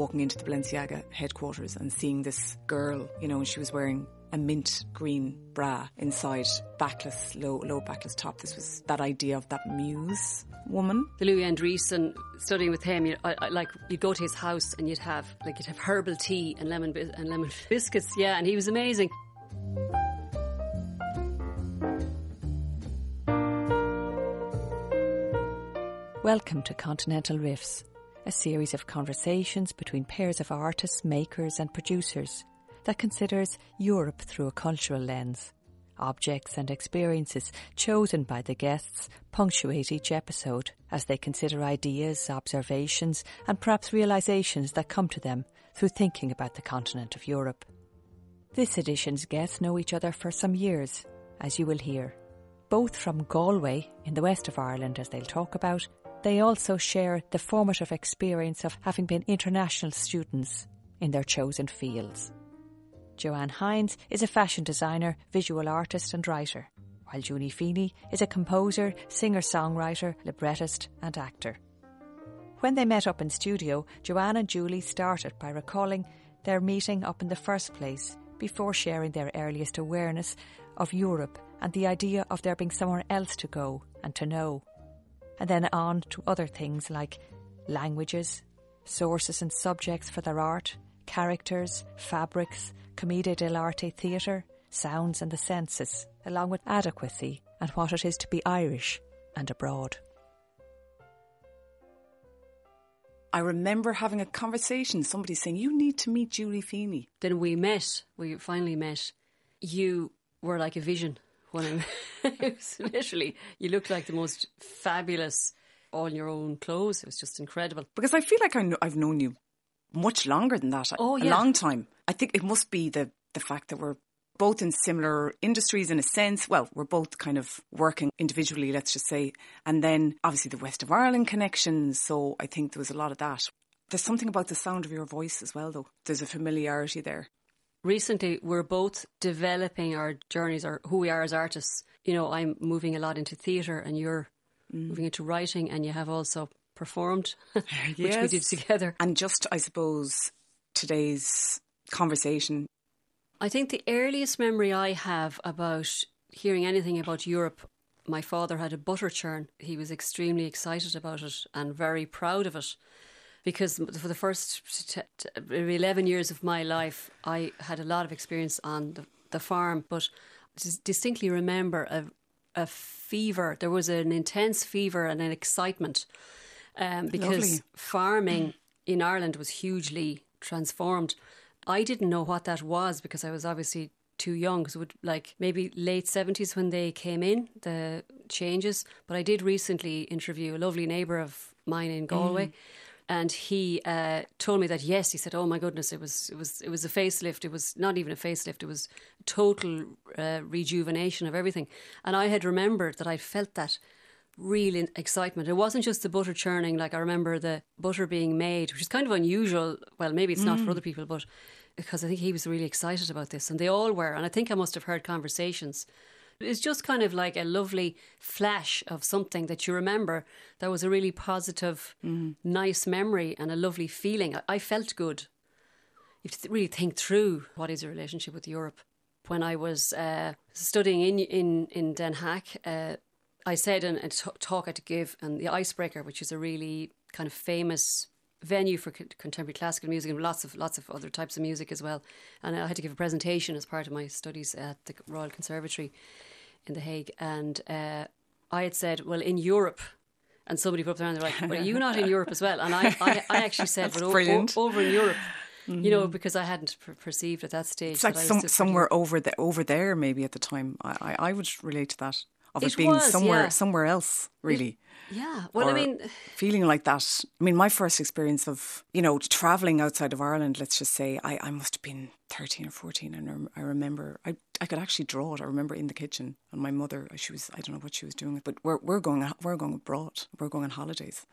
walking into the Balenciaga headquarters and seeing this girl, you know, and she was wearing a mint green bra inside backless, low, low backless top. This was that idea of that muse woman. The Louis Andriessen, studying with him, you, I, I, like you'd go to his house and you'd have like you'd have herbal tea and lemon and lemon biscuits. Yeah, and he was amazing. Welcome to Continental Riffs, a series of conversations between pairs of artists, makers, and producers that considers Europe through a cultural lens. Objects and experiences chosen by the guests punctuate each episode as they consider ideas, observations, and perhaps realizations that come to them through thinking about the continent of Europe. This edition's guests know each other for some years, as you will hear. Both from Galway, in the west of Ireland, as they'll talk about, they also share the formative experience of having been international students in their chosen fields. Joanne Hynes is a fashion designer, visual artist, and writer, while Julie Feeney is a composer, singer songwriter, librettist, and actor. When they met up in studio, Joanne and Julie started by recalling their meeting up in the first place before sharing their earliest awareness of Europe and the idea of there being somewhere else to go and to know and then on to other things like languages, sources and subjects for their art, characters, fabrics, commedia dell'arte theatre, sounds and the senses, along with adequacy and what it is to be Irish and abroad. I remember having a conversation, somebody saying, You need to meet Julie Feeney. Then we met, we finally met. You were like a vision when it was literally you looked like the most fabulous all your own clothes. It was just incredible. Because I feel like I know, I've known you much longer than that. Oh, yeah. a long time. I think it must be the the fact that we're both in similar industries in a sense. Well, we're both kind of working individually, let's just say, and then obviously the West of Ireland connection. So I think there was a lot of that. There's something about the sound of your voice as well, though. There's a familiarity there recently we're both developing our journeys or who we are as artists. You know, I'm moving a lot into theatre and you're mm. moving into writing and you have also performed, which yes. we did together. And just, I suppose, today's conversation. I think the earliest memory I have about hearing anything about Europe, my father had a butter churn. He was extremely excited about it and very proud of it because for the first t- t- 11 years of my life, I had a lot of experience on the, the farm, but distinctly remember a, a fever. There was an intense fever and an excitement um, because Lovely. farming in Ireland was hugely transformed. I didn't know what that was because I was obviously too young because it would like maybe late 70s when they came in the changes but i did recently interview a lovely neighbour of mine in galway mm and he uh, told me that yes, he said, "Oh my goodness, it was it was it was a facelift. It was not even a facelift. It was total uh, rejuvenation of everything." And I had remembered that I felt that real excitement. It wasn't just the butter churning. Like I remember the butter being made, which is kind of unusual. Well, maybe it's mm. not for other people, but because I think he was really excited about this, and they all were. And I think I must have heard conversations it's just kind of like a lovely flash of something that you remember that was a really positive, mm. nice memory and a lovely feeling. I, I felt good. You have to really think through what is your relationship with Europe. When I was uh, studying in, in, in Den Haag, uh, I said in a t- talk I had to give, and the Icebreaker, which is a really kind of famous venue for contemporary classical music and lots of lots of other types of music as well. And I had to give a presentation as part of my studies at the Royal Conservatory in The Hague, and uh, I had said, "Well, in Europe." And somebody put up their hand, they're like, "Well, are you not in Europe as well?" And I, I, I actually said, "But o- over in Europe." Mm-hmm. You know, mm-hmm. because I hadn't per- perceived at that stage. It's like some, somewhere over the, over there, maybe at the time. I, I, I would relate to that of it, it being was, somewhere yeah. somewhere else, really. It, yeah. Well, I mean, feeling like that. I mean, my first experience of, you know, traveling outside of Ireland, let's just say, I, I must have been 13 or 14. And I remember, I, I could actually draw it. I remember in the kitchen and my mother, uh, she was, I don't know what she was doing, but we're, we're going, we're going abroad. We're going on holidays.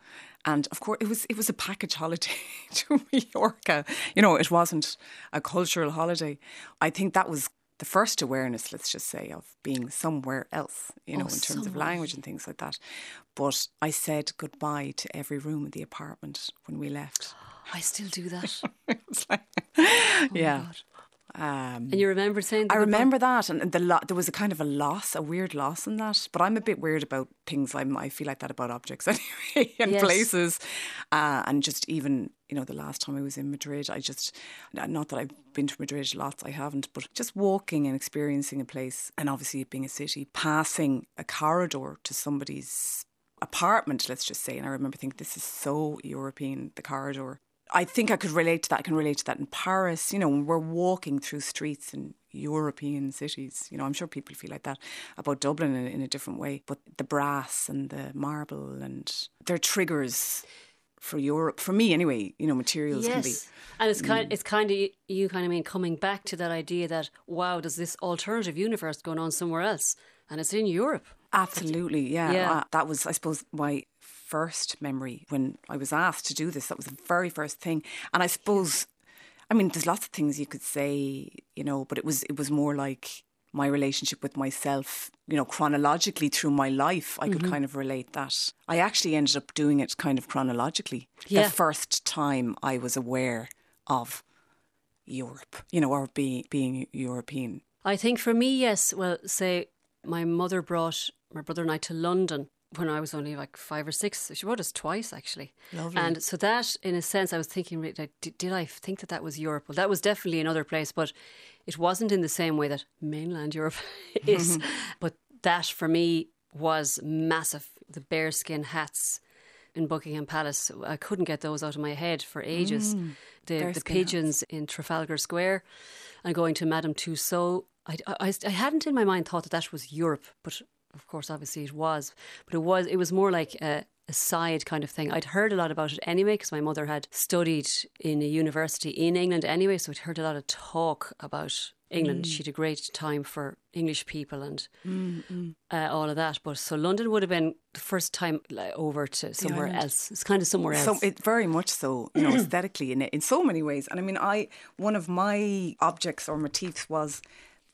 And of course, it was, it was a package holiday to Mallorca. You know, it wasn't a cultural holiday. I think that was the first awareness, let's just say, of being somewhere else, you oh, know, oh, in terms somewhere. of language and things like that. But I said goodbye to every room in the apartment when we left. I still do that. Like- Oh yeah. Um, And you remember saying I remember that, and the lo- there was a kind of a loss, a weird loss in that. But I'm a bit weird about things. I'm, I feel like that about objects anyway, and Yes. places, uh, and just even you know the last time I was in Madrid, I just not that I've been to Madrid lots, I haven't, but just walking and experiencing a place, and obviously it being a city, passing a corridor to somebody's apartment, let's just say, and I remember thinking this is so European, the corridor. I think I could relate to that. I can relate to that in Paris. You know, when we're walking through streets in European cities. You know, I'm sure people feel like that about Dublin in, in a different way. But the brass and the marble and they're triggers for Europe. For me, anyway. You know, materials can be. And it's kind it's kind of you kind of mean coming back to that idea that wow, there's this alternative universe going on somewhere else, and it's in Europe. Absolutely, yeah. Yeah. Uh, that was, I suppose, my first memory when I was asked to do this. That was the very first thing, and I suppose, I mean, there's lots of things you could say, you know, but it was it was more like my relationship with myself, you know, chronologically through my life. I could Mm-hmm. kind of relate that. I actually ended up doing it kind of chronologically. Yeah. The first time I was aware of Europe, you know, or being being European. I think for me, yes. Well, say my mother brought my brother and I to London when I was only like five or six. She brought us twice, actually. Lovely. And so that, in a sense, I was thinking, like, did, did I think that that was Europe? Well, that was definitely another place, but it wasn't in the same way that mainland Europe is. Mm-hmm. but that for me was massive. The bearskin hats in Buckingham Palace, I couldn't get those out of my head for ages. Mm. the the bearskin pigeons in Trafalgar Square and going to Madame Tussauds. I, I, I hadn't in my mind thought that that was Europe, but of course, obviously it was. But it was it was more like a, a side kind of thing. I'd heard a lot about it anyway because my mother had studied in a university in England anyway, so I'd heard a lot of talk about England. Mm. She had a great time for English people and mm, mm. uh, all of that. But so London would have been the first time like, over to somewhere else. It's kind of somewhere else. So it very much so, you know, aesthetically in in so many ways. And I mean, I one of my objects or motifs was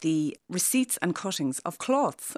the receipts and cuttings of cloths.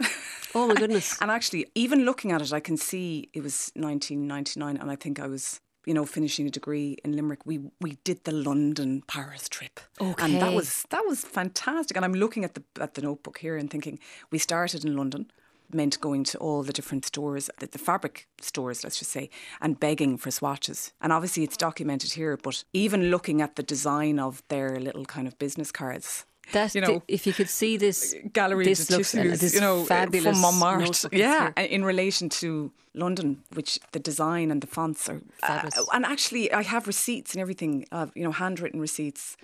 oh my goodness. and actually, even looking at it, I can see it was 1999, and I think I was. You know, finishing a degree in Limerick, we we did the London Paris trip, okay. and that was that was fantastic. And I'm looking at the at the notebook here and thinking we started in London, meant going to all the different stores, the, the fabric stores, let's just say, and begging for swatches. And obviously, it's documented here. But even looking at the design of their little kind of business cards, That you know, if you could see this Gallery this looks Tissus, this you know, fabulous from Montmartre. Yeah, in relation to London, which the design and the fonts are Fabulous. uh, and actually, I have receipts and everything. Of, you know, handwritten receipts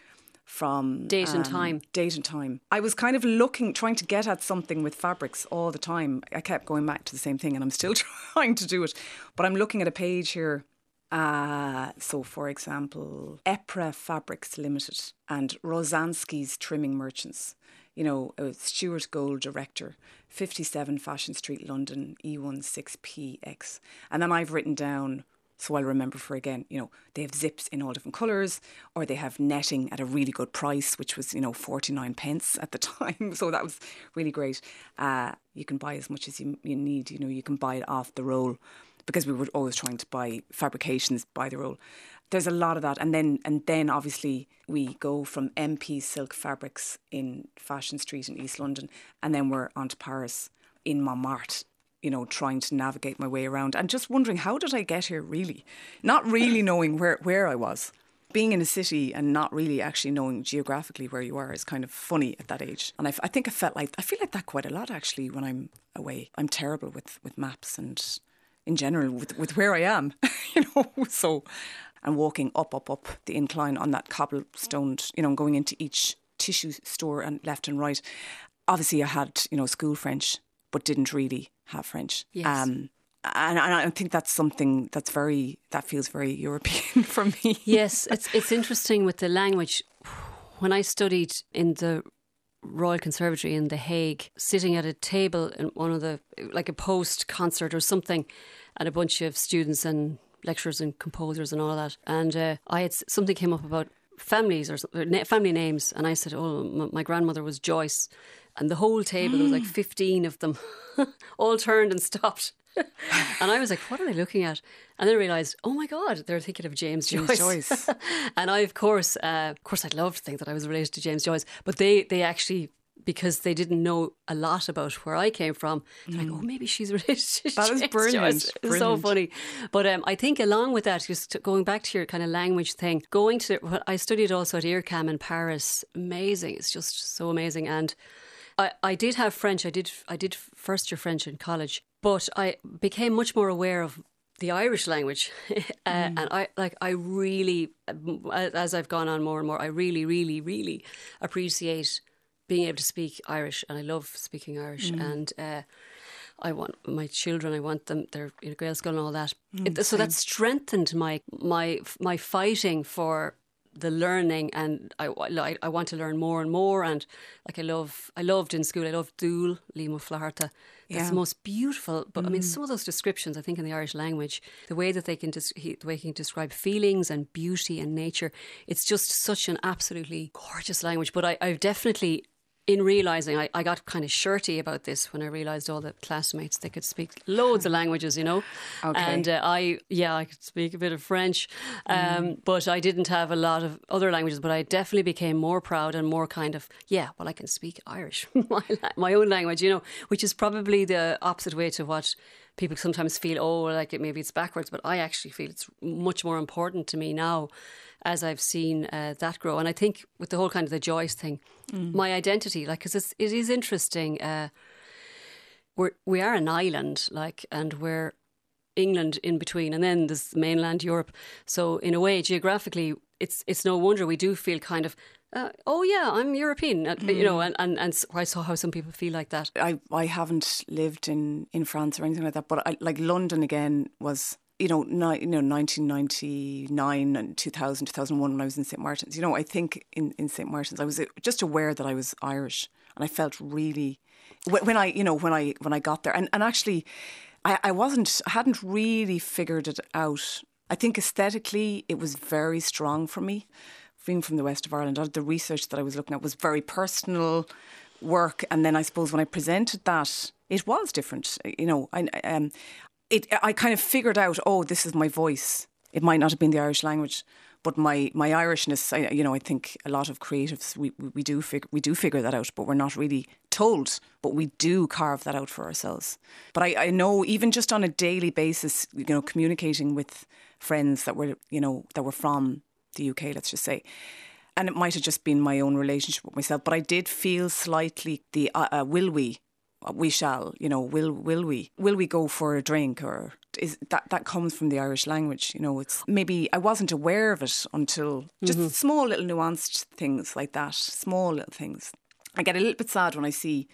from Date and um, time. Date and time. I was kind of looking, trying to get at something with fabrics all the time. I kept going back to the same thing, and I'm still trying to do it. But I'm looking at a page here. Uh, so, for example, EPRA Fabrics Limited and Rosansky's Trimming Merchants. You know, uh, Stuart Gold Director, 57 Fashion Street, London, E E16PX. And then I've written down so I'll remember for again, you know, they have zips in all different colours, or they have netting at a really good price, which was, you know, 49 pence at the time. So that was really great. Uh, you can buy as much as you, you need, you know, you can buy it off the roll because we were always trying to buy fabrications by the roll. There's a lot of that. And then and then obviously we go from MP Silk Fabrics in Fashion Street in East London, and then we're on to Paris in Montmartre you know, trying to navigate my way around and just wondering how did I get here really? Not really knowing where, where I was. Being in a city and not really actually knowing geographically where you are is kind of funny at that age. And I think I felt like, I feel like that quite a lot actually when I'm away. I'm terrible with, with maps and in general with, with where I am, you know, so, and walking up, up, up the incline on that cobblestoned, you know, going into each tissue store and left and right. Obviously I had, you know, school French, but didn't really have French. Yes. Um, and, and I think that's something that's very that feels very European for me. yes, it's it's interesting with the language. When I studied in the Royal Conservatory in The Hague, sitting at a table in one of the like a post concert or something, and a bunch of students and lecturers and composers and all that, and uh, I had something came up about families or family names, and I said, "Oh, m- my grandmother was Joyce." And the whole table, there was like 15 of them, all turned and stopped and I was like, what are they looking at? And then I realised, oh my God, they're thinking of James, James Joyce. Joyce. and I, of course, uh, of course, I'd love to think that I was related to James Joyce, but they, they actually, because they didn't know a lot about where I came from, they're like, oh, maybe she's related to Mm. That James brilliant. It's so funny. But um, I think along with that, just going back to your kind of language thing, going to, well, I studied also at IRCAM in Paris. Amazing. It's just so amazing. And I, I did have French. I did I did first year French in college, but I became much more aware of the Irish language, uh, and I like I really, as I've gone on more and more, I really, really, really appreciate being able to speak Irish, and I love speaking Irish, and. Uh, I want my children. I want them. They're in grade school and all that. It- so that strengthened my my my fighting for the learning, and I, I I want to learn more and more. And like I love, I loved in school. I loved Dúil, Liam Ó Flaithearta. That's Yeah. the most beautiful. But I mean, mm. some of those descriptions, I think, in the Irish language, the way that they can des- he, the way he can describe feelings and beauty and nature, it's just such an absolutely gorgeous language. But I, I've definitely in realizing I, I got kind of shirty about this when I realized all the classmates they could speak loads of languages, you know. Okay. And uh, I, yeah, I could speak a bit of French, um, but I didn't have a lot of other languages. But I definitely became more proud and more kind of, yeah, well, I can speak Irish, my, my own language, you know, which is probably the opposite way to what people sometimes feel. Oh, like it maybe it's backwards, but I actually feel it's much more important to me now as I've seen uh, that grow. And I think with the whole kind of the Joyce thing, my identity, like, because it is interesting. Uh, we're we are an island, like, and we're England in between, and then there's mainland Europe. So in a way, geographically, it's it's no wonder we do feel kind of. Uh, oh yeah, I'm European, uh, you know, and, and and s- I saw how some people feel like that. I I haven't lived in, in France or anything like that, but I, like London again was you know ni- you know 1999 and 2000 2001 when I was in St Martin's. You know, I think in in St Martin's I was uh, just aware that I was Irish, and I felt really when when I you know when I when I got there, and and actually I, I wasn't I hadn't really figured it out. I think aesthetically it was very strong for me. Being from the west of Ireland, the research that I was looking at was very personal work, and then I suppose when I presented that, it was different. You know, I um, it I kind of figured out, oh, this is my voice. It might not have been the Irish language, but my my Irishness. I, you know, I think a lot of creatives we we, do figure we do figure that out, but we're not really told. But we do carve that out for ourselves. But I, I know even just on a daily basis, you know, communicating with friends that were you know that were from the UK, let's just say. And it might have just been my own relationship with myself, but I did feel slightly the uh, uh, will we, we shall, you know, will will we, will we go for a drink, or is that that comes from the Irish language? You know, it's maybe I wasn't aware of it until just mm-hmm. small little nuanced things like that, small little things. I get a little bit sad when I see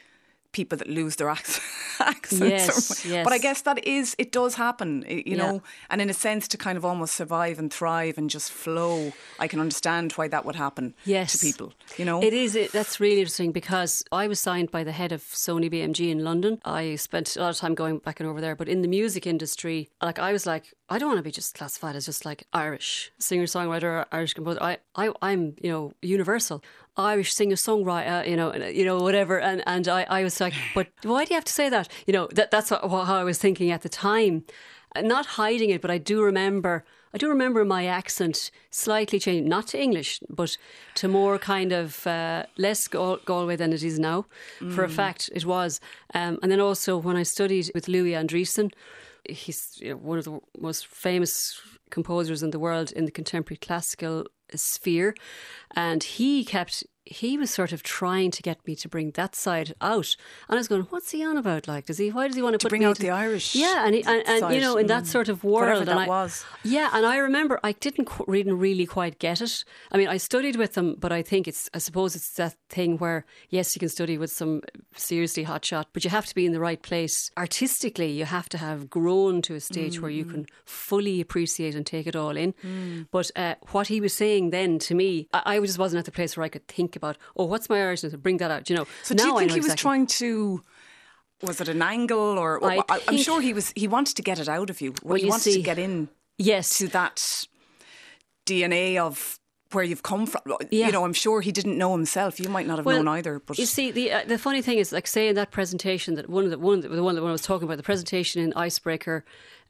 people that lose their ac- accents. Yes, yes. But I guess that is it does happen, you Yeah. know, and in a sense to kind of almost survive and thrive and just flow. I can understand why that would happen yes. to people. You know, It is. It, that's really interesting because I was signed by the head of Sony BMG in London. I spent a lot of time going back and over there. But in the music industry, like I was like, I don't want to be just classified as just like Irish singer songwriter, Irish composer. I, I, I'm you know universal. Irish singer songwriter, you know, you know whatever, and and I, I was like, but why do you have to say that? You know, that that's what, how I was thinking at the time, not hiding it, but I do remember I do remember my accent slightly changing, not to English, but to more kind of uh, less Gal- Galway than it is now. For a fact, it was. Um, and then also when I studied with Louis Andriessen, he's you know, one of the most famous composers in the world in the contemporary classical sphere, and he kept he was sort of trying to get me to bring that side out. And I was going, "What's he on about? Like, does he? Why does he want to, to put bring out into-" the Irish Yeah, and, he, and, and you know, in that Mm. sort of world, that and I, was. yeah, and I remember I didn't qu- really, quite get it. I mean, I studied with them, but I think it's, I suppose it's that thing where, yes, you can study with some seriously hot shot, but you have to be in the right place. Artistically, you have to have grown to a stage where you Mm. can fully appreciate and take it all in. But uh, what he was saying then to me, I, I just wasn't at the place where I could think about, oh, what's my Irishness? Bring that out, you know. So now do you think he was exactly. trying to? Was it an angle, or I, am sure he was. He wanted to get it out of you. Well, he you wanted see- to get in Yes. to that DNA of where you've come from. Yeah. You know, I'm sure he didn't know himself. You might not have Well, known either. But You see, the uh, the funny thing is, like, say in that presentation that one of the one the, the one that I was talking about the presentation in Icebreaker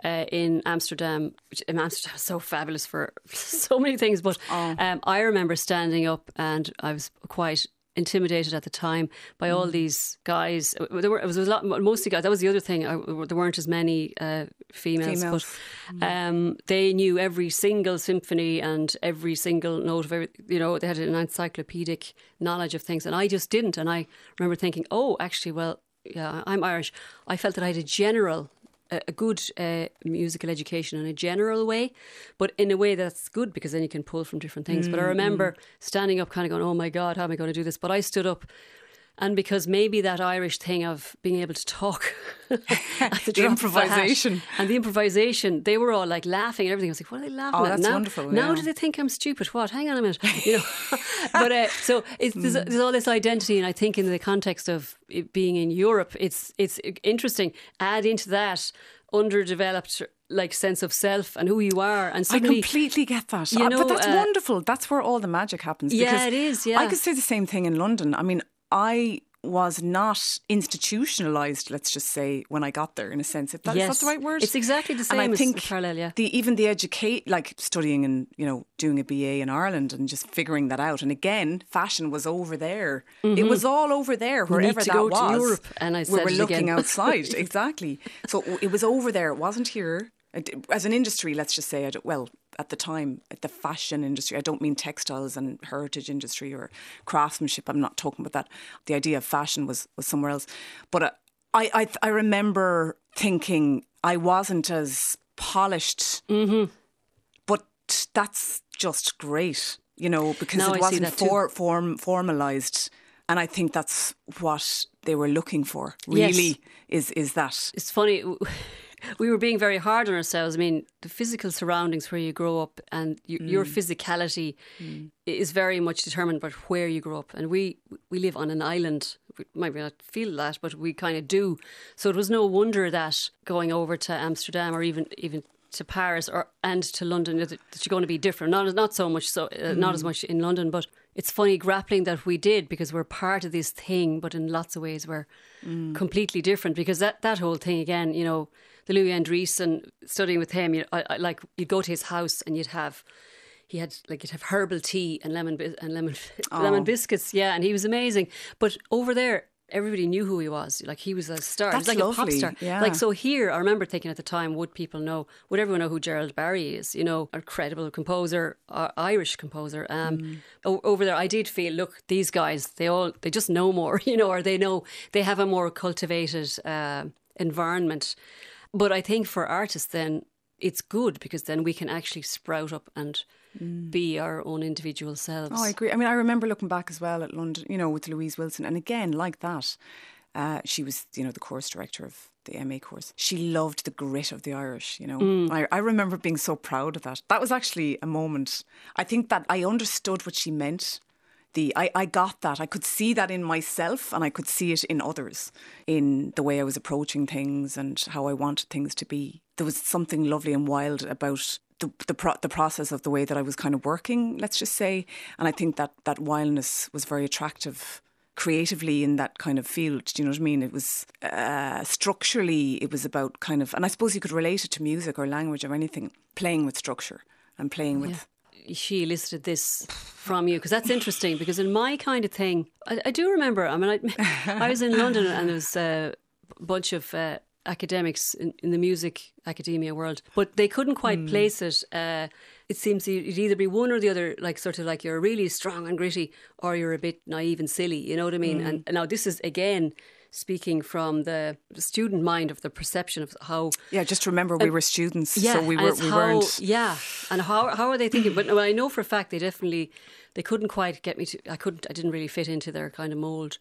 uh, in Amsterdam, which in Amsterdam is so fabulous for so many things. But Oh. um, I remember standing up and I was quite intimidated at the time by Mm. all these guys. Uh, There were it was a lot mostly guys. That was the other thing. I, there weren't as many uh, females, Females. but um, they knew every single symphony and every single note of every. You know, they had an encyclopedic knowledge of things, and I just didn't. And I remember thinking, oh, actually, well, yeah, I'm Irish. I felt that I had a general. A good uh, musical education in a general way, but in a way that's good because then you can pull from different things. But I remember standing up, kind of going, "Oh my God, how am I going to do this?" But I stood up, and because maybe that Irish thing of being able to talk, at the, The drop of a hat improvisation. and the improvisation, they were all like laughing and everything. I was like, "What are they laughing Oh, at?" that's now, wonderful, Now yeah. do they think I'm stupid? What? Hang on a minute, you know. but uh, so it's, there's, Hmm. there's all this identity, and I think in the context of it being in Europe, it's it's interesting. Add into that underdeveloped like sense of self and who you are, and I completely get that. you Uh, know, but that's uh, wonderful. That's where all the magic happens. Yeah, because it is, I could say the same thing in London. I mean, I was not institutionalized, let's just say, when I got there, in a sense. If that, is Yes. that the right word? It's exactly the And I same as think parallel, yeah. The, even the educate, like studying and, you know, doing a BA in Ireland and just figuring that out. And again, fashion was over there. It was all over there, Mm-hmm. need wherever to that go to was. Europe, and I we were looking outside, exactly. So it was over there. It wasn't here. As an industry, let's just say, I well, at the time, at the fashion industry, I don't mean textiles and heritage industry or craftsmanship. I'm not talking about that. The idea of fashion was, was somewhere else. But uh, I, I, I remember thinking I wasn't as polished, Mm-hmm. but that's just great, you know, because Now it see wasn't for, form, formalized. And I think that's what they were looking for. Yes. Really, is is that it's funny. We were being very hard on ourselves. I mean, the physical surroundings where you grow up and you, your Mm. physicality is very much determined by where you grow up. And we we live on an island. We might not feel that, but we kind of do. So it was no wonder that going over to Amsterdam or even even to Paris or and to London that you're going to be different. Not not so much so uh, not Mm. as much in London, but it's funny grappling that we did because we're part of this thing, but in lots of ways we're Mm. completely different. Because that that whole thing again, you know, the Louis Andriessen studying with him, you I, I, like you'd go to his house and you'd have. He had like you'd have herbal tea and lemon and lemon lemon biscuits, yeah, and he was amazing. But over there, everybody knew who he was. Like he was a star. he was That's like a pop lovely, star. yeah. Like so here, I remember thinking at the time, would people know? Would everyone know who Gerald Barry is? You know, a credible composer, uh, Irish composer. Um, Mm. o- over there, I did feel, look, these guys, they all, they just know more, you know, or they know they have a more cultivated uh, environment. But I think for artists, then it's good because then we can actually sprout up and be our own individual selves. Mm. Oh, I agree. I mean, I remember looking back as well at London, you know, with Louise Wilson. And again, like that, uh, she was, you know, the course director of the MA course. She loved the grit of the Irish, you know. Mm. I, I remember being so proud of that. That was actually a moment. I think that I understood what she meant. The, I, I got that. I could see that in myself and I could see it in others, in the way I was approaching things and how I wanted things to be. There was something lovely and wild about the the, pro- the process of the way that I was kind of working, let's just say. And I think that that wildness was very attractive creatively in that kind of field. Do you know what I mean? It was uh, structurally, it was about kind of, and I suppose you could relate it to music or language or anything, playing with structure and playing with. She elicited this from you? Because that's interesting because in my kind of thing I, I do remember I mean I, I was in London and there was a bunch of uh, academics in, in the music academia world but they couldn't quite place it uh, it seems you'd either be one or the other like sort of like you're really strong and gritty or you're a bit naive and silly you know what I mean? And, and now this is again speaking from the student mind of the perception of how Yeah, just remember we were students, yeah, so we, were, we how, weren't. Yeah, and how how are they thinking? But no, I know for a fact they definitely they couldn't quite get me to. I couldn't. I didn't really fit into their kind of mold.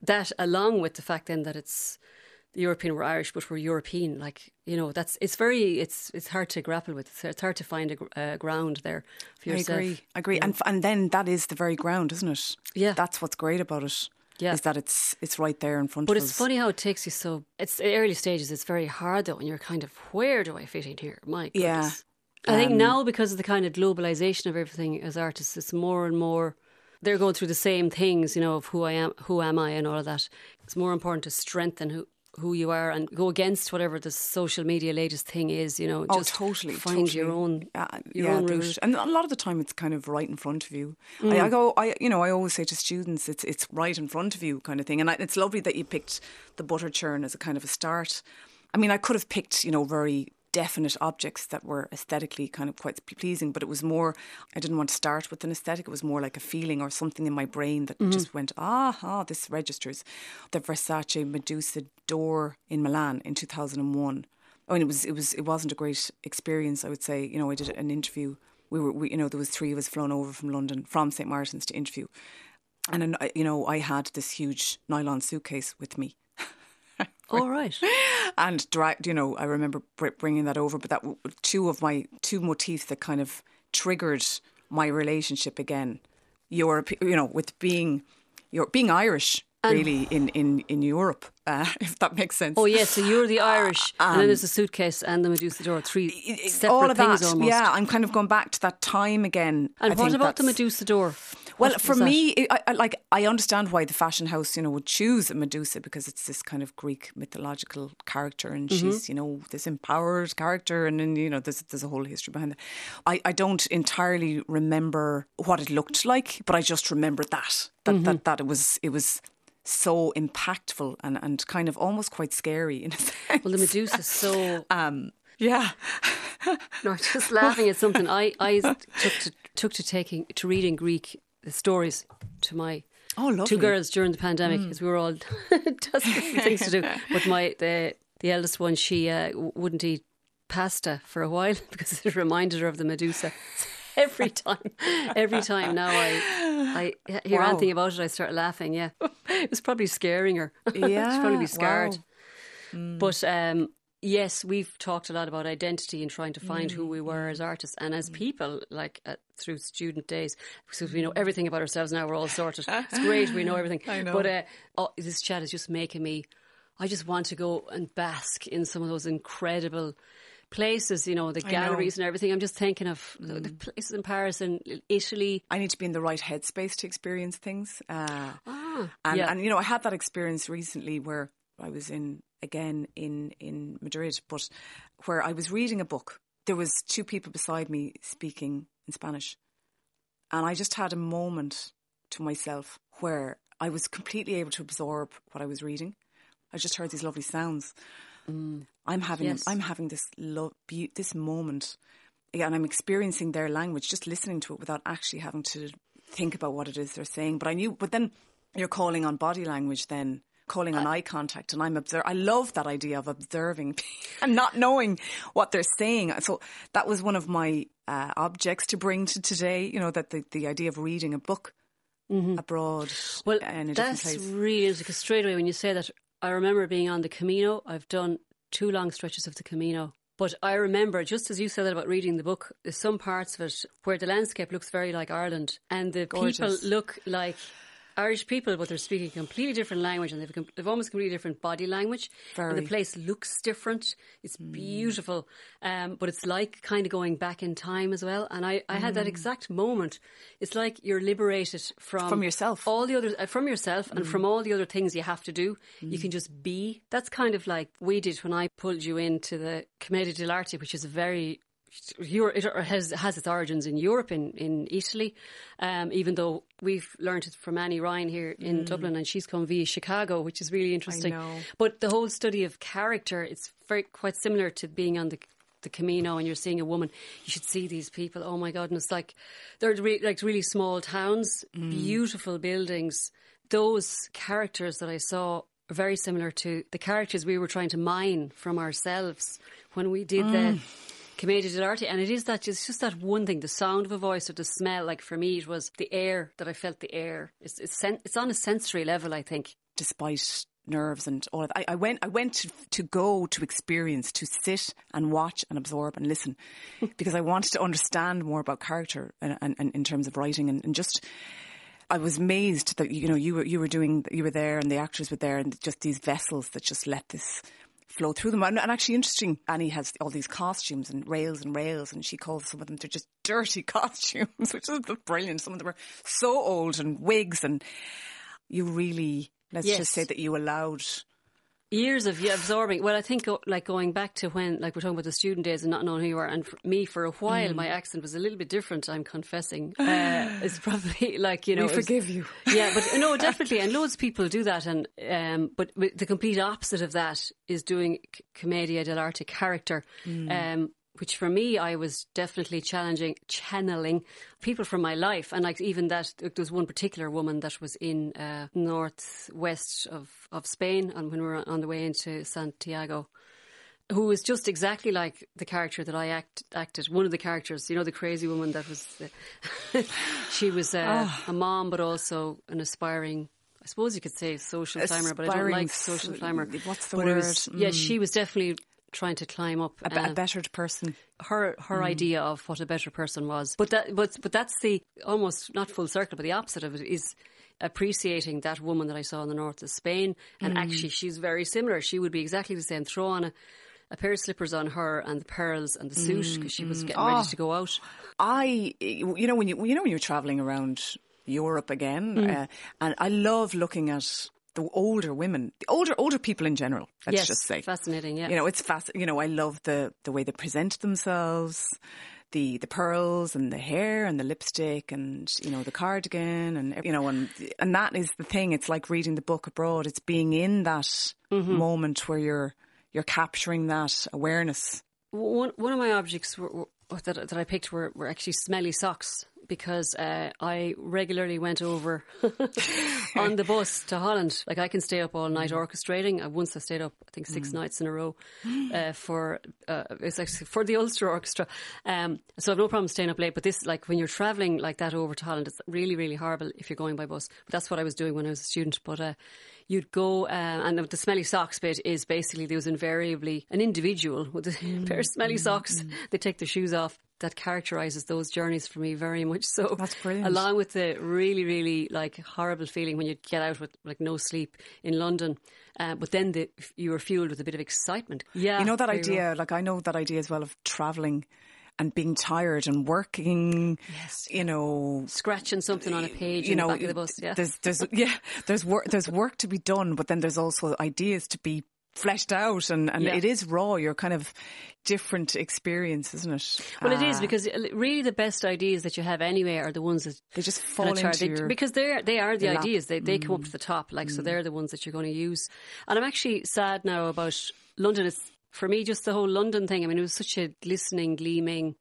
That along with the fact then that it's the European were Irish, but we're European. Like you know, that's it's very it's it's hard to grapple with. It's, it's hard to find a gr- uh, ground there for yourself. I agree. I agree. And, and then that is the very ground, isn't it? Yeah. That's what's great about it. Yeah. Is that it's it's right there in front But of us. But it's funny how it takes you so. It's early stages. It's very hard though, and you're kind of where do I fit in here? My goodness. Yeah. I think um, now because of the kind of globalization of everything as artists, it's more and more they're going through the same things, you know, of who I am, who am I, and all of that. It's more important to strengthen who who you are and go against whatever the social media latest thing is. You know, Oh, just totally. find totally. your own Uh, your yeah, own route. And a lot of the time, it's kind of right in front of you. I, Mm. I go, I you know, I always say to students, it's it's right in front of you, kind of thing. And I, it's lovely that you picked the butter churn as a kind of a start. I mean, I could have picked, you know, very definite objects that were aesthetically kind of quite pleasing, but it was more. I didn't want to start with an aesthetic. It was more like a feeling or something in my brain that just went, ah, ah, this registers. The Versace Medusa door in Milan in two thousand and one. I mean, it was it was it wasn't a great experience. I would say, you know, I did an interview. We were, we, you know, there was three of us flown over from London from St Martin's to interview, and you know, I had this huge nylon suitcase with me, All right. and dragged. You know, I remember bringing that over. But that two of my two motifs that kind of triggered my relationship again. Europe, you know, with being, your being Irish. Really, in, in, in Europe, uh, if that makes sense. Oh yeah, so you're the Irish, and then there's the suitcase and the Medusa door, three separate Um, all of things that. almost. Yeah, I'm kind of going back to that time again. And I what about the Medusa door? Well, for me, I, I, like I understand why the fashion house, you know, would choose a Medusa because it's this kind of Greek mythological character, and Mm-hmm. she's, you know, this empowered character, and then you know, there's there's a whole history behind that. I, I don't entirely remember what it looked like, but I just remember that that Mm-hmm. that, that it was it was so impactful and and kind of almost quite scary in a sense. Well, the Medusa is so. Um, yeah. No, just laughing at something. I, I took to took to taking to reading Greek stories to my Oh, two girls during the pandemic because we were all things to do. But my the the eldest one, she uh, wouldn't eat pasta for a while because it reminded her of the Medusa. Every time, every time now I I hear Wow. anything about it, I start laughing. Yeah, it was probably scaring her. Yeah, she's probably be scarred. wow. But um, yes, we've talked a lot about identity and trying to find who we were as artists and as people, like uh, through student days, because we know everything about ourselves now. We're all sorted. It's great. We know everything. I know. But uh, oh, this chat is just making me. I just want to go and bask in some of those incredible places. You know, the know. galleries and everything. I'm just thinking of the, the places in Paris and Italy. I need to be in the right headspace to experience things. Uh, Ah, and, yeah. and you know, I had that experience recently where I was in again in in Madrid, but where I was reading a book. There was two people beside me speaking in Spanish, and I just had a moment to myself where I was completely able to absorb what I was reading. I just heard these lovely sounds. Mm. I'm having Yes. I'm having this love be- this moment, yeah, and I'm experiencing their language, just listening to it without actually having to think about what it is they're saying. But I knew, but then you're calling on body language, then calling on eye contact, and I'm observe. I love that idea of observing and not knowing what they're saying. So that was one of my uh, objects to bring to today. You know, that the the idea of reading a book abroad Mm-hmm. Well, in a different that's really interesting because straight away when you say that, I remember being on the Camino. I've done two long stretches of the Camino. But I remember, just as you said that about reading the book, there's some parts of it where the landscape looks very like Ireland and the Gorgeous. people look like Irish people, but they're speaking a completely different language and they've, com- they've almost completely different body language. And the place looks different. It's Hmm. beautiful. Um, but it's like kind of going back in time as well. And I, I had Hmm. that exact moment. It's like you're liberated from, From yourself. all the other uh, from yourself and Mm. from all the other things you have to do. You can just be. That's kind of like we did when I pulled you into the Commedia dell'arte, which is a very Euro- it has has its origins in Europe, in in Italy. Um, even though we've learned it from Annie Ryan here in Dublin, and she's come via Chicago, which is really interesting. Mm. But the whole study of character, it's very quite similar to being on the the Camino and you're seeing a woman, you should see these people. Oh my God. And it's like, they're re- like really small towns, beautiful buildings. Those characters that I saw are very similar to the characters we were trying to mine from ourselves when we did the Commedia dell'arte. And it is that, it's just that one thing, the sound of a voice or the smell. Like for me, it was the air that I felt the air. It's, it's, sen- it's on a sensory level, I think. despite nerves and all of that. I, I went I went to, to go to experience, to sit and watch and absorb and listen because I wanted to understand more about character and, and, and in terms of writing and, and just I was amazed that you know you were you were doing you were there and the actors were there and just these vessels that just let this flow through them. And, and, actually interesting, Annie has all these costumes and rails and rails and she calls some of them, they're just dirty costumes, which is brilliant. Some of them are so old and wigs and you really, let's yes. just say that you allowed years of absorbing. Well, I think like going back to when, like we're talking about the student days and not knowing who you are, and for me for a while, mm. my accent was a little bit different. I'm confessing. Uh, it's probably like you know, we forgive you. Yeah, but no, definitely, and loads of people do that, and um, but the complete opposite of that is doing commedia dell'arte character. Mm. Um, which for me I was definitely challenging channeling people from my life and like even that there was one particular woman that was in uh, northwest of, of Spain and when we were on the way into Santiago who was just exactly like the character that I act, acted. One of the characters, you know, the crazy woman that was. Uh, she was uh, oh. a mom, but also an aspiring. I suppose you could say social climber, but I don't like social climber. What's the but word? Was, mm. Yeah, she was definitely trying to climb up a, uh, a bettered person. Her her mm. idea of what a better person was, but that but but that's the almost not full circle, but the opposite of it is appreciating that woman that I saw in the north of Spain, and mm. actually she's very similar. She would be exactly the same. Throw on a, a pair of slippers on her and the pearls and the suit because she was mm. getting oh, ready to go out. I, you know, when you you know when you're traveling around Europe again, mm. uh, and I love looking at the older women, the older older people in general. Let's yes, just say fascinating. Yeah, you know, it's fast. You know, I love the the way they present themselves, the the pearls and the hair and the lipstick and you know the cardigan and you know and and that is the thing. It's like reading the book abroad. It's being in that mm-hmm. moment where you're you're capturing that awareness. One one of my objects were, were, that that I picked were, were actually smelly socks because uh, I regularly went over on the bus to Holland. Like I can stay up all night mm. orchestrating. I once I stayed up, I think six mm. nights in a row uh, for uh, it's actually for the Ulster Orchestra. Um, so I've no problem staying up late. But this, like when you're travelling like that over to Holland, it's really really horrible if you're going by bus. But that's what I was doing when I was a student. But uh, you'd go, uh, and the, the, smelly socks bit is basically there was invariably an individual with a mm. pair of smelly socks. Mm. They take their shoes off that characterizes those journeys for me very much so. That's brilliant. Along with the really, really like horrible feeling when you get out with like no sleep in London, uh, but then the, you were fueled with a bit of excitement. Yeah, you know that idea. Like I know that idea as well of traveling and being tired and working. Yes. You know, scratching something on a page. You know, the, the bus. Yeah. There's, there's, yeah, there's work, there's work to be done, but then there's also ideas to be fleshed out and, and yeah. it is raw. You're kind of different experience, isn't it? Well, uh, it is ah. because really the best ideas that you have anyway are the ones that they just fall into they, your, because they're they are the ideas. They they mm. come up to the top, like mm. so they're the ones that you're going to use. And I'm actually sad now about London. It's for me just the whole London thing. I mean, it was such a glistening, gleaming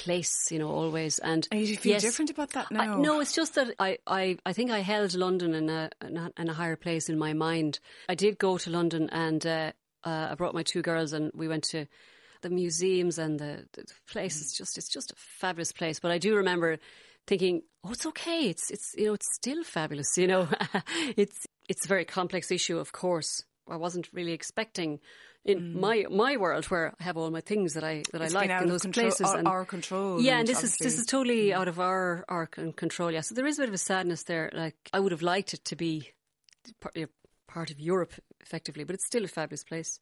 place, you know, always. And, and you feel yes, different about that now? I, no, it's just that I, I, I think I held London in a, in a higher place in my mind. I did go to London and uh, uh, I brought my two girls and we went to the museums and the, the place is just it's just a fabulous place. But I do remember thinking, oh, it's okay. It's it's you know it's still fabulous. You know, it's it's a very complex issue, of course. I wasn't really expecting in mm. my my world where I have all my things that I that it's I like in those control, places. Our, and, our control. Yeah, and this is this is totally mm. out of our our control. Yeah, so there is a bit of a sadness there. Like I would have liked it to be part, part of Europe effectively, but it's still a fabulous place.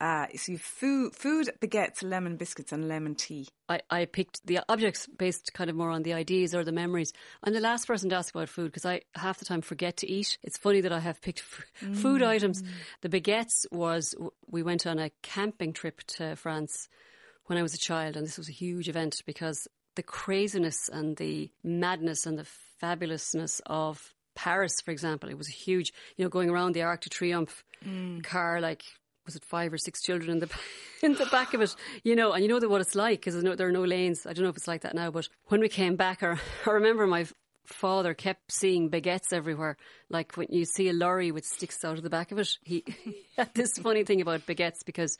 Uh, so food, food, baguettes, lemon biscuits, and lemon tea. I, I picked the objects based kind of more on the ideas or the memories. I'm the last person to ask about food because I half the time forget to eat. It's funny that I have picked f- mm. food items. The baguettes was we went on a camping trip to France when I was a child, and this was a huge event because the craziness and the madness and the fabulousness of Paris, for example, it was a huge, you know, going around the Arc de Triomphe mm. car, like was it five or six children in the in the back of it, you know, and you know what it's like because there are no lanes. I don't know if it's like that now, but when we came back, I, I remember my father kept seeing baguettes everywhere. Like when you see a lorry with sticks out of the back of it, he, he had this funny thing about baguettes because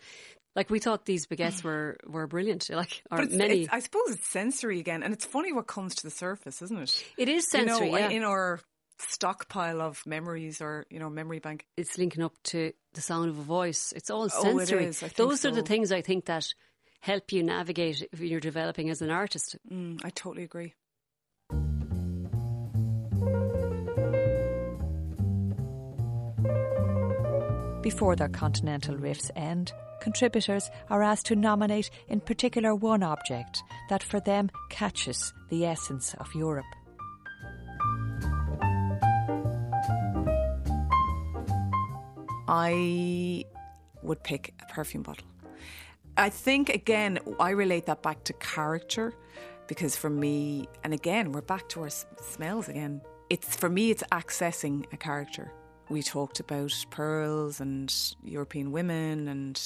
like we thought these baguettes were, were brilliant. Like or it's, many. It's, I suppose it's sensory again, and it's funny what comes to the surface, isn't it? It is sensory. You know, yeah. in our stockpile of memories or you know memory bank. It's linking up to the sound of a voice. It's all sensory. Oh, it is. Those so. are the things I think that help you navigate if you're developing as an artist. Mm, I totally agree. Before their continental riffs end, contributors are asked to nominate in particular one object that for them catches the essence of Europe. I would pick a perfume bottle. I think, again, I relate that back to character because for me, and again, we're back to our smells again. It's for me, it's accessing a character. We talked about pearls and European women and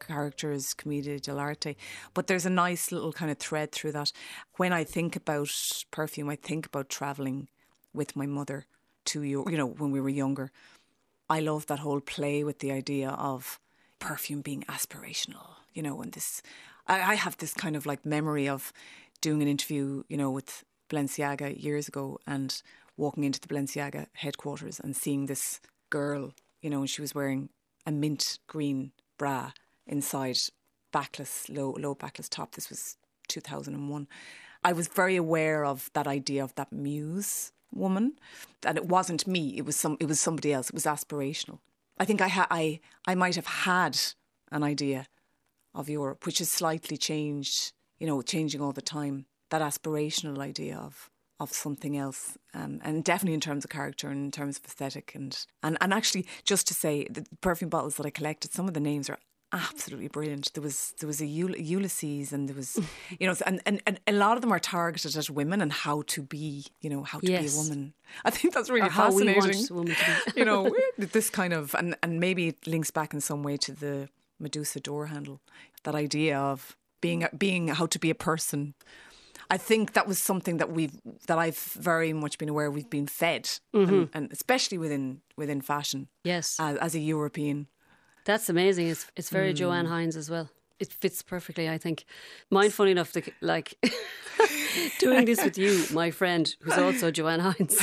characters, commedia dell'arte, but there's a nice little kind of thread through that. When I think about perfume, I think about traveling with my mother to Europe, you know, when we were younger. I love that whole play with the idea of perfume being aspirational, you know, and this. I, I have this kind of like memory of doing an interview, you know, with Balenciaga years ago and walking into the Balenciaga headquarters and seeing this girl, you know, and she was wearing a mint green bra inside backless, low, low backless top. This was 2001. I was very aware of that idea of that muse woman, and it wasn't me. It was some. It was somebody else. It was aspirational. I think I ha- I I might have had an idea of Europe, which has slightly changed. You know, changing all the time. That aspirational idea of of something else, um, and definitely in terms of character and in terms of aesthetic, and and and actually, just to say, the perfume bottles that I collected, some of the names are absolutely brilliant. There was there was a Ulysses, and there was, you know, and, and, and a lot of them are targeted at women and how to be, you know, how to yes. be a woman. I think that's really or fascinating. you know, this kind of and and maybe it links back in some way to the Medusa door handle. That idea of being being how to be a person. I think that was something that we've that I've very much been aware we've been fed, mm-hmm. and, and, especially within within fashion. Yes, as, as a European. That's amazing. It's it's very mm. Joanne Hynes as well. It fits perfectly, I think. Mine, funny enough, to, like doing this with you, my friend, who's also Joanne Hynes.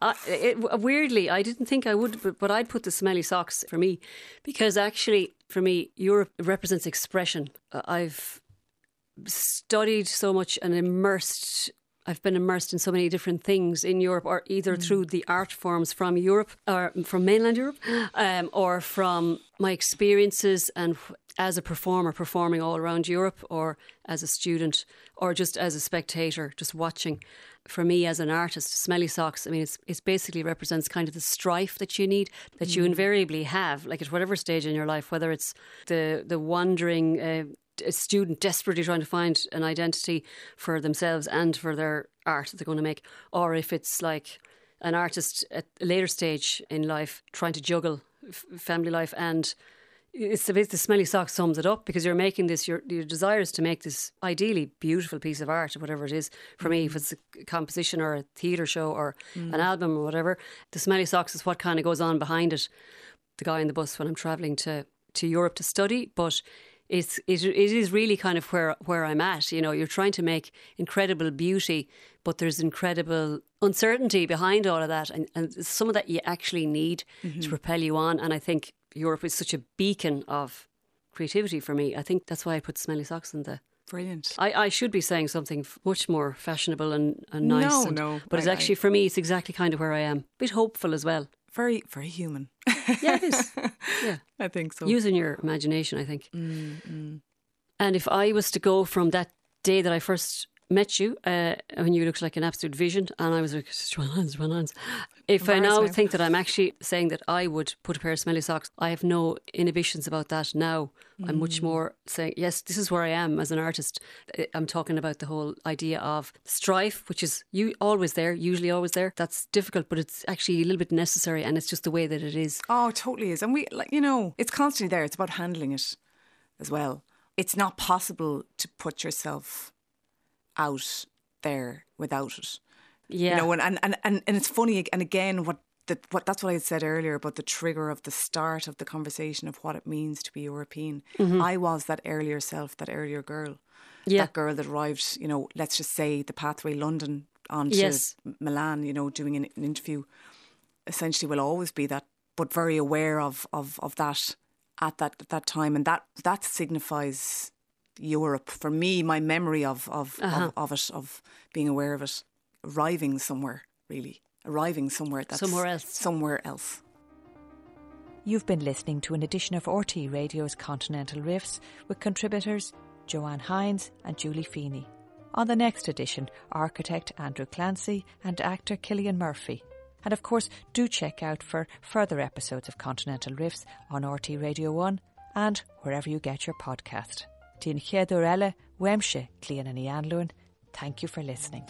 I, it, weirdly, I didn't think I would, but, but I'd put the smelly socks for me because actually, for me, Europe represents expression. I've studied so much and immersed I've been immersed in so many different things in Europe, or either mm. through the art forms from Europe or from mainland Europe, um, or from my experiences and as a performer performing all around Europe, or as a student, or just as a spectator, just watching. For me, as an artist, Smelly Socks, I mean, it's, it basically represents kind of the strife that you need, that mm. you invariably have, like at whatever stage in your life, whether it's the the wandering uh, a student desperately trying to find an identity for themselves and for their art that they're going to make, or if it's like an artist at a later stage in life trying to juggle f- family life and it's the, the smelly sock sums it up because you're making this your your desire is to make this ideally beautiful piece of art or whatever it is for me if mm. it's a composition or a theatre show or mm. an album or whatever the smelly socks is what kind of goes on behind it the guy in the bus when I'm travelling to to Europe to study but it's it, it is really kind of where where I'm at. You know, you're trying to make incredible beauty, but there's incredible uncertainty behind all of that, and, and some of that you actually need mm-hmm. to propel you on. And I think Europe is such a beacon of creativity for me. I think that's why I put smelly socks in the. Brilliant. I, I should be saying something much more fashionable and, and nice. No, and, no. But it's actually, for me, it's exactly kind of where I am. A bit hopeful as well. Very, very human. yeah, it is. Yeah. I think so. Using your imagination, I think. Mm, And if I was to go from that day that I first met you, uh, when you looked like an absolute vision, and I was like, Joanne Hynes, Joanne Hynes. If I now think that I'm actually saying that I would put a pair of smelly socks, I have no inhibitions about that now. Mm. I'm much mm. more saying, yes, this is where I am as an artist. I'm talking about the whole idea of strife, which is you always there, usually always there. That's difficult, but it's actually a little bit necessary, and it's just the way that it is. Oh, it totally is. And we, like, you know, it's constantly there. It's about handling it as well. It's not possible to put yourself out there without it. Yeah. You know, and, and, and, and, and it's funny, and again, what the, what that's what I had said earlier about the trigger of the start of the conversation of what it means to be European. Mm-hmm. I was that earlier self, that earlier girl, yeah. that girl that arrived. You know, let's just say the pathway London on to yes. Milan. You know, doing an, an, interview. Essentially, will always be that, but very aware of of of that at that that time, and that that signifies Europe. For me, my memory of of, uh-huh. of, of it, of being aware of it, arriving somewhere, really arriving somewhere that's somewhere else. Somewhere else. You've been listening to an edition of RTÉ Radio's Continental Riffs with contributors Joanne Hynes and Julie Feeney. On the next edition, architect Andrew Clancy and actor Cillian Murphy. And of course, do check out for further episodes of Continental Riffs on RT Radio 1 and wherever you get your podcast. Dín chéadú eile, weimse clían an Thank you for listening.